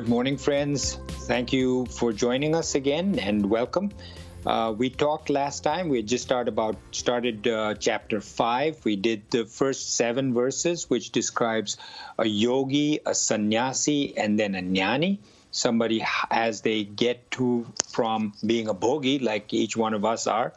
Good morning, friends. Thank you for joining us again and welcome. Uh, we talked last time. We just started about started uh, chapter five. We did the first seven verses, which describes a yogi, a sannyasi, and then a jnani. Somebody as they get to from being a bhogi, like each one of us are,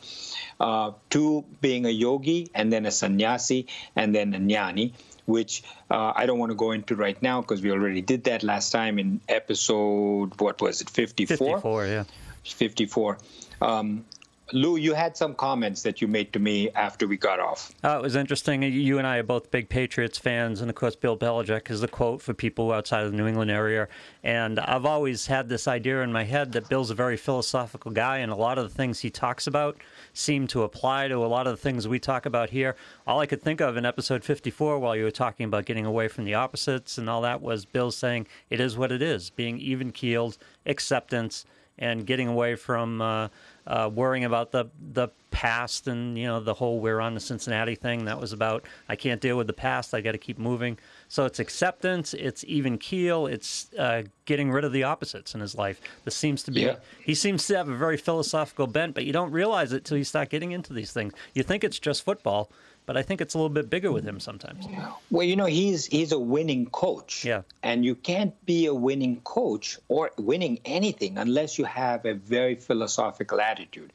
uh, to being a yogi, and then a sannyasi, and then a jnani which uh, I don't want to go into right now because we already did that last time in episode, what was it, 54? 54, yeah. 54. Um, Lou, you had some comments that you made to me after we got off. Uh, it was interesting. You and I are both big Patriots fans, and of course, Bill Belichick is the quote for people outside of the New England area. And I've always had this idea in my head that Bill's a very philosophical guy, and a lot of the things he talks about seem to apply to a lot of the things we talk about here. All I could think of in episode 54, while you were talking about getting away from the opposites and all that, was Bill saying, It is what it is, being even keeled, acceptance, and getting away from. Uh, uh, worrying about the the past and you know the whole we're on the Cincinnati thing. That was about I can't deal with the past. I got to keep moving. So it's acceptance. It's even keel. It's uh, getting rid of the opposites in his life. This seems to be. Yeah. He seems to have a very philosophical bent, but you don't realize it till you start getting into these things. You think it's just football, but I think it's a little bit bigger with him sometimes. Well, you know, he's he's a winning coach. Yeah. And you can't be a winning coach or winning anything unless you have a very philosophical attitude.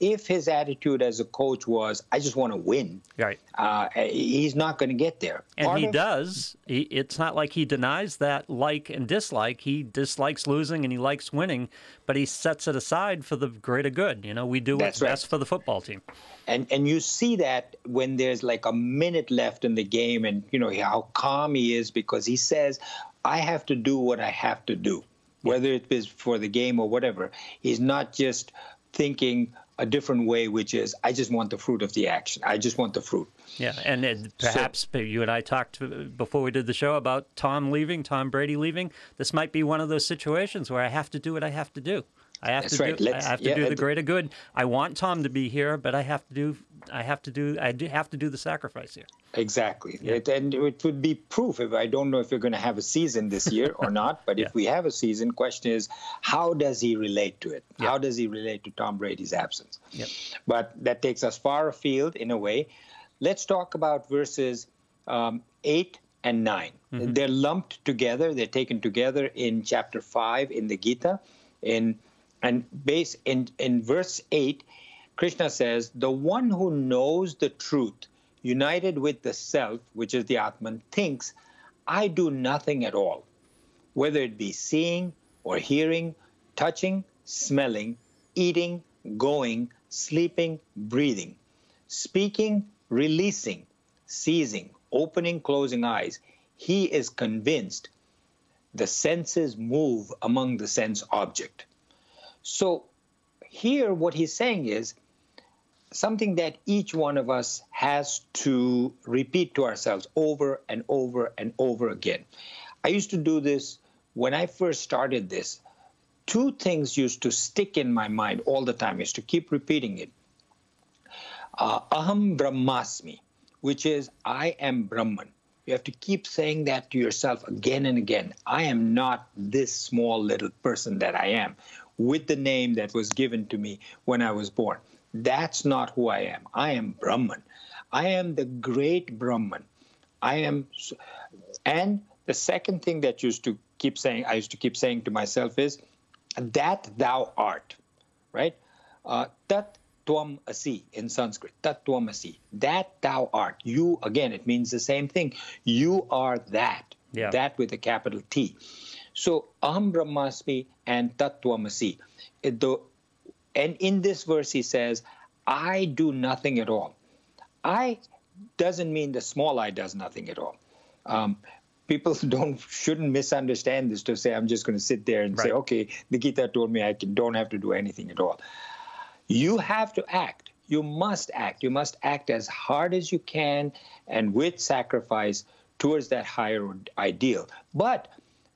If his attitude as a coach was, I just want to win, right? Uh, he's not going to get there. And Part he of, does. He, it's not like he denies that like and dislike. He dislikes losing and he likes winning, but he sets it aside for the greater good. You know, we do what's right. best for the football team. And and you see that when there's like a minute left in the game, and you know how calm he is because he says, "I have to do what I have to do." Whether it is for the game or whatever, he's not just thinking a different way, which is I just want the fruit of the action. I just want the fruit. Yeah, and, and perhaps so, you and I talked uh, before we did the show about Tom leaving, Tom Brady leaving. This might be one of those situations where I have to do what I have to do. I have That's to right. do. Let's, I have to yeah, do the greater good. I want Tom to be here, but I have to do. I have to do. I do have to do the sacrifice here. Exactly, yeah. it, and it would be proof. If I don't know if we're going to have a season this year or not, but yeah. if we have a season, question is, how does he relate to it? How does he relate to Tom Brady's absence? But that takes us far afield in a way. Let's talk about verses um, eight and 9 they mm-hmm. They're lumped together. They're taken together in chapter five in the Gita. In and base in, in verse 8, Krishna says, The one who knows the truth, united with the self, which is the Atman, thinks, I do nothing at all, whether it be seeing or hearing, touching, smelling, eating, going, sleeping, breathing, speaking, releasing, seizing, opening, closing eyes. He is convinced the senses move among the sense object. So here, what he's saying is something that each one of us has to repeat to ourselves over and over and over again. I used to do this when I first started this. Two things used to stick in my mind all the time. I used to keep repeating it. Uh, Aham Brahmasmi, which is I am Brahman. You have to keep saying that to yourself again and again. I am not this small little person that I am with the name that was given to me when I was born. That's not who I am. I am Brahman. I am the great Brahman. I am, and the second thing that used to keep saying, I used to keep saying to myself is, that thou art, right? Uh, tat tvam asi in Sanskrit. Tat tvam asi. That thou art. You again. It means the same thing. You are that. Yeah. That with a capital T. So Aham Brahmasmi and Tattvamasi. And in this verse, he says, I do nothing at all. I doesn't mean the small I does nothing at all. Um, people don't shouldn't misunderstand this to say I'm just going to sit there and right. say, okay, the Gita told me I can, don't have to do anything at all. You have to act. You must act. You must act as hard as you can and with sacrifice towards that higher ideal. But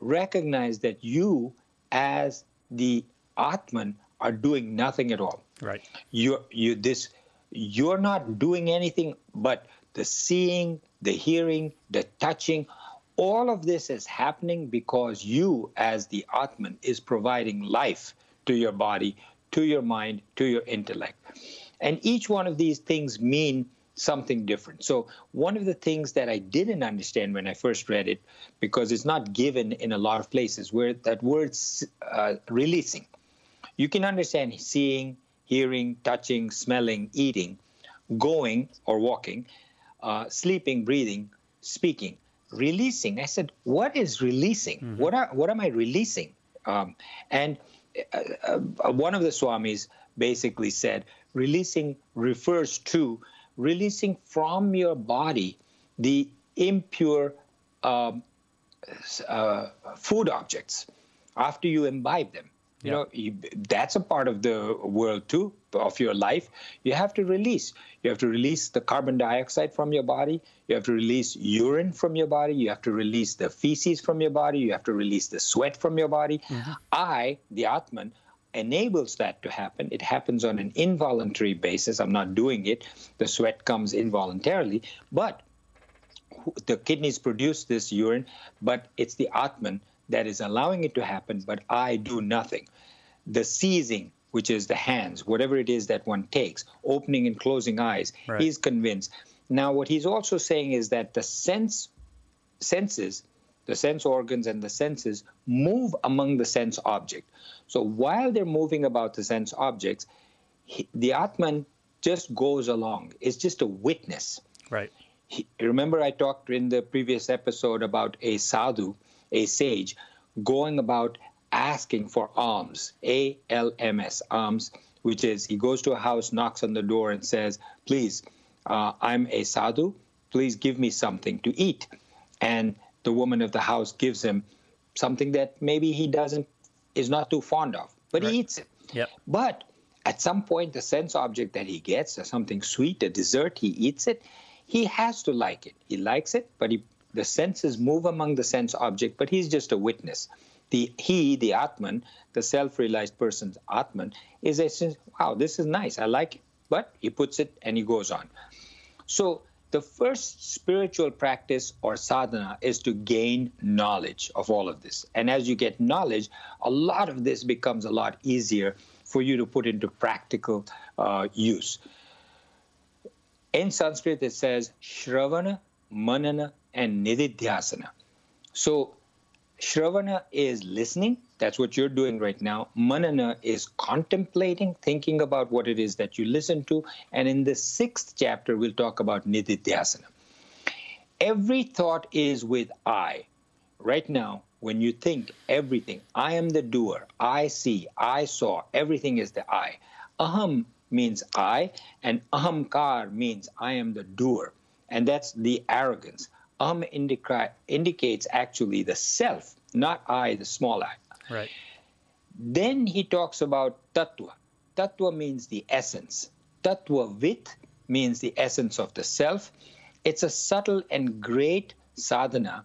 recognize that you, as the Atman, are doing nothing at all. Right. You're, you this you're not doing anything but the seeing, the hearing, the touching, All of this is happening because you, as the Atman, is providing life to your body, to your mind, to your intellect. And each one of these things mean something different. So, one of the things that I didn't understand when I first read it, because it's not given in a lot of places, where that word uh, releasing. You can understand seeing, hearing, touching, smelling, eating, going or walking, uh, sleeping, breathing, speaking, releasing. I said, "What is releasing? Mm-hmm. What are what am I releasing?" Um, and uh, uh, one of the swamis basically said, "Releasing refers to releasing from your body the impure um, uh, food objects after you imbibe them." You know, you, that's a part of the world too, of your life. You have to release. You have to release the carbon dioxide from your body. You have to release urine from your body. You have to release the feces from your body. You have to release the sweat from your body. Mm-hmm. I, the Atman, enables that to happen. It happens on an involuntary basis. I'm not doing it. The sweat comes involuntarily, but the kidneys produce this urine, but it's the Atman that is allowing it to happen, but I do nothing. The seizing, which is the hands, whatever it is that one takes, opening and closing eyes, right. he's convinced. Now, what he's also saying is that the sense senses, the sense organs and the senses move among the sense object. So while they're moving about the sense objects, he, the Atman just goes along. It's just a witness. Right. He, remember, I talked in the previous episode about a sadhu a sage, going about asking for alms, A L M S, alms, which is he goes to a house, knocks on the door, and says, Please, uh, I'm a sadhu, please give me something to eat. And the woman of the house gives him something that maybe he doesn't, is not too fond of, but right. he eats it. Yep. But at some point, the sense object that he gets, or something sweet, a dessert, he eats it. He has to like it. He likes it, but he the senses move among the sense object, but he's just a witness. The he, the Atman, the self-realized person's Atman, is a sense, wow, this is nice, I like it. But he puts it and he goes on. So the first spiritual practice or sadhana is to gain knowledge of all of this. And as you get knowledge, a lot of this becomes a lot easier for you to put into practical uh, use. In Sanskrit, it says Shravana, Manana, and Nididhyasana. So, Shravana is listening. That's what you're doing right now. Manana is contemplating, thinking about what it is that you listen to. And in the sixth chapter, we'll talk about Nididhyasana. Every thought is with I. Right now, when you think everything, I am the doer, I see, I saw, everything is the I. Aham means I, and ahamkar means I am the doer. And that's the arrogance. Um indica- indicates actually the self, not I, the small I. Right. Then he talks about tattva. Tattva means the essence. Tattva vit means the essence of the self. It's a subtle and great sadhana.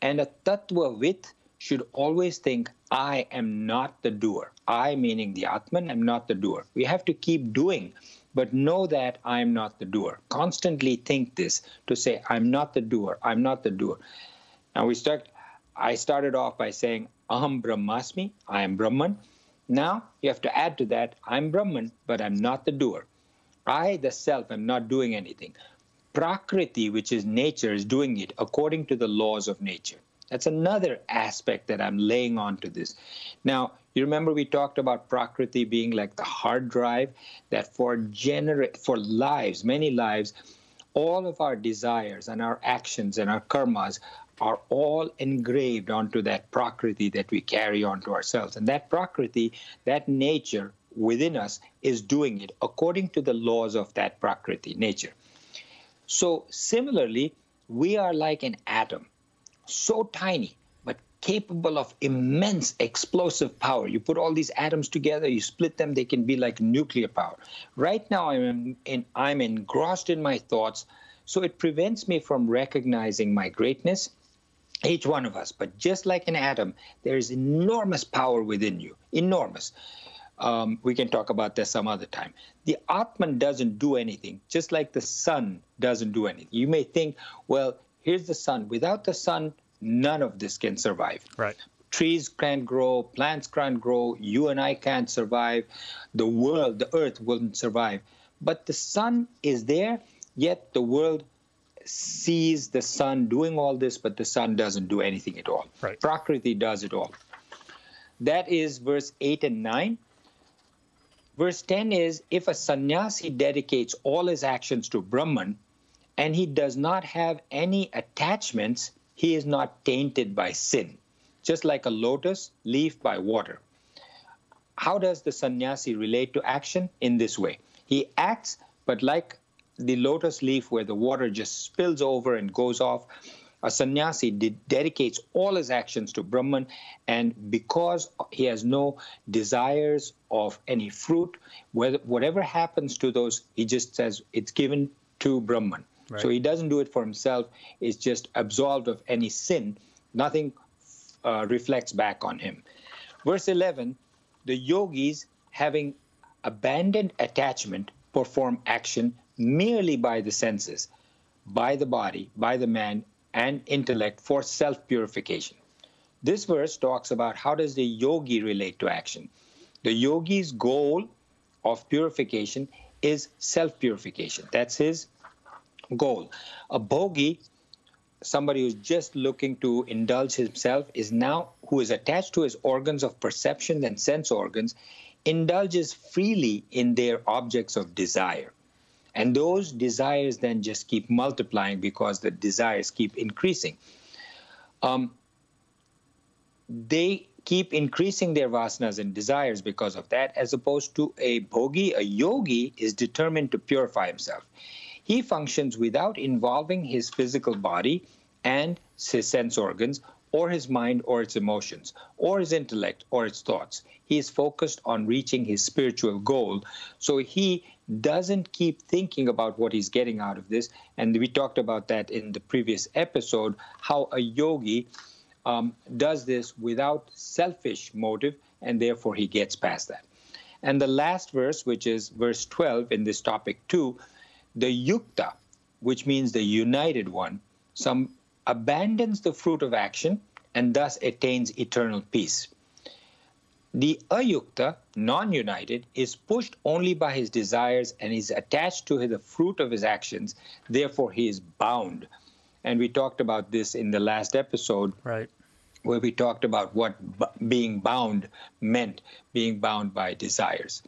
And a tattva vit should always think, I am not the doer. I, meaning the Atman, am not the doer. We have to keep doing but know that I'm not the doer. Constantly think this to say, I'm not the doer, I'm not the doer. Now we start, I started off by saying, Aham Brahmasmi, I am Brahman. Now you have to add to that, I'm Brahman, but I'm not the doer. I, the self, am not doing anything. Prakriti, which is nature, is doing it according to the laws of nature. That's another aspect that I'm laying onto this. Now, you remember we talked about Prakriti being like the hard drive that for gener- for lives, many lives, all of our desires and our actions and our karmas are all engraved onto that Prakriti that we carry onto ourselves. And that Prakriti, that nature within us, is doing it according to the laws of that Prakriti, nature. So, similarly, we are like an atom, so tiny but capable of immense explosive power. You put all these atoms together, you split them, they can be like nuclear power. Right now, I'm, in, I'm engrossed in my thoughts, so it prevents me from recognizing my greatness, each one of us. But just like an atom, there is enormous power within you, enormous. Um, we can talk about that some other time. The Atman doesn't do anything, just like the sun doesn't do anything. You may think, well, here's the sun. Without the sun, none of this can survive. Right. Trees can't grow, plants can't grow, you and I can't survive, the world, the earth wouldn't survive. But the sun is there, yet the world sees the sun doing all this, but the sun doesn't do anything at all. Right. Prakriti does it all. That is verse 8 and 9. Verse 10 is if a sannyasi dedicates all his actions to Brahman and he does not have any attachments, he is not tainted by sin, just like a lotus leaf by water. How does the sannyasi relate to action? In this way. He acts, but like the lotus leaf where the water just spills over and goes off, a sannyasi dedicates all his actions to Brahman, and because he has no desires of any fruit, whether, whatever happens to those, he just says it's given to Brahman. Right. So he doesn't do it for himself, it's just absolved of any sin. Nothing uh, reflects back on him. Verse 11 the yogis, having abandoned attachment, perform action merely by the senses, by the body, by the man, and intellect for self-purification. This verse talks about how does the yogi relate to action. The yogi's goal of purification is self-purification. That's his goal. A bhogi, somebody who's just looking to indulge himself, is now who is attached to his organs of perception and sense organs, indulges freely in their objects of desire. And those desires then just keep multiplying because the desires keep increasing. Um, they keep increasing their vasanas and desires because of that, as opposed to a bhogi, a yogi is determined to purify himself. He functions without involving his physical body and his sense organs, or his mind or its emotions, or his intellect or its thoughts. He is focused on reaching his spiritual goal. So he doesn't keep thinking about what he's getting out of this. And we talked about that in the previous episode how a yogi um, does this without selfish motive, and therefore he gets past that. And the last verse, which is verse 12 in this topic too, the yukta, which means the united one, some abandons the fruit of action and thus attains eternal peace. The ayukta, non united, is pushed only by his desires and is attached to the fruit of his actions. Therefore, he is bound. And we talked about this in the last episode. Right. Where we talked about what b- being bound meant, being bound by desires.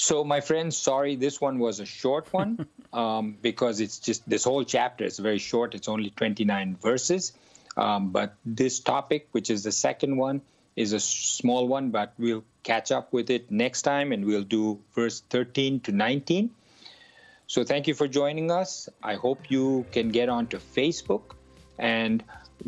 So, my friends, sorry, this one was a short one um, because it's just this whole chapter is very short. It's only 29 verses. Um, but this topic, which is the second one, is a small one, but we'll catch up with it next time and we'll do verse 13 to 19. So thank you for joining us. I hope you can get onto Facebook and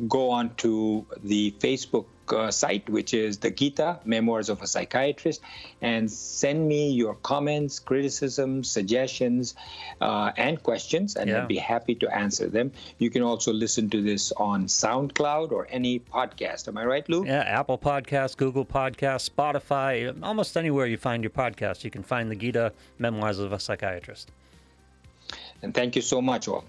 go on to the Facebook uh, site, which is the Gita Memoirs of a Psychiatrist, and send me your comments, criticisms, suggestions, uh, and questions, and yeah. I'd be happy to answer them. You can also listen to this on SoundCloud or any podcast. Am I right, Lou? Yeah, Apple Podcasts, Google Podcasts, Spotify, almost anywhere you find your podcast, you can find the Gita Memoirs of a Psychiatrist. And thank you so much, all.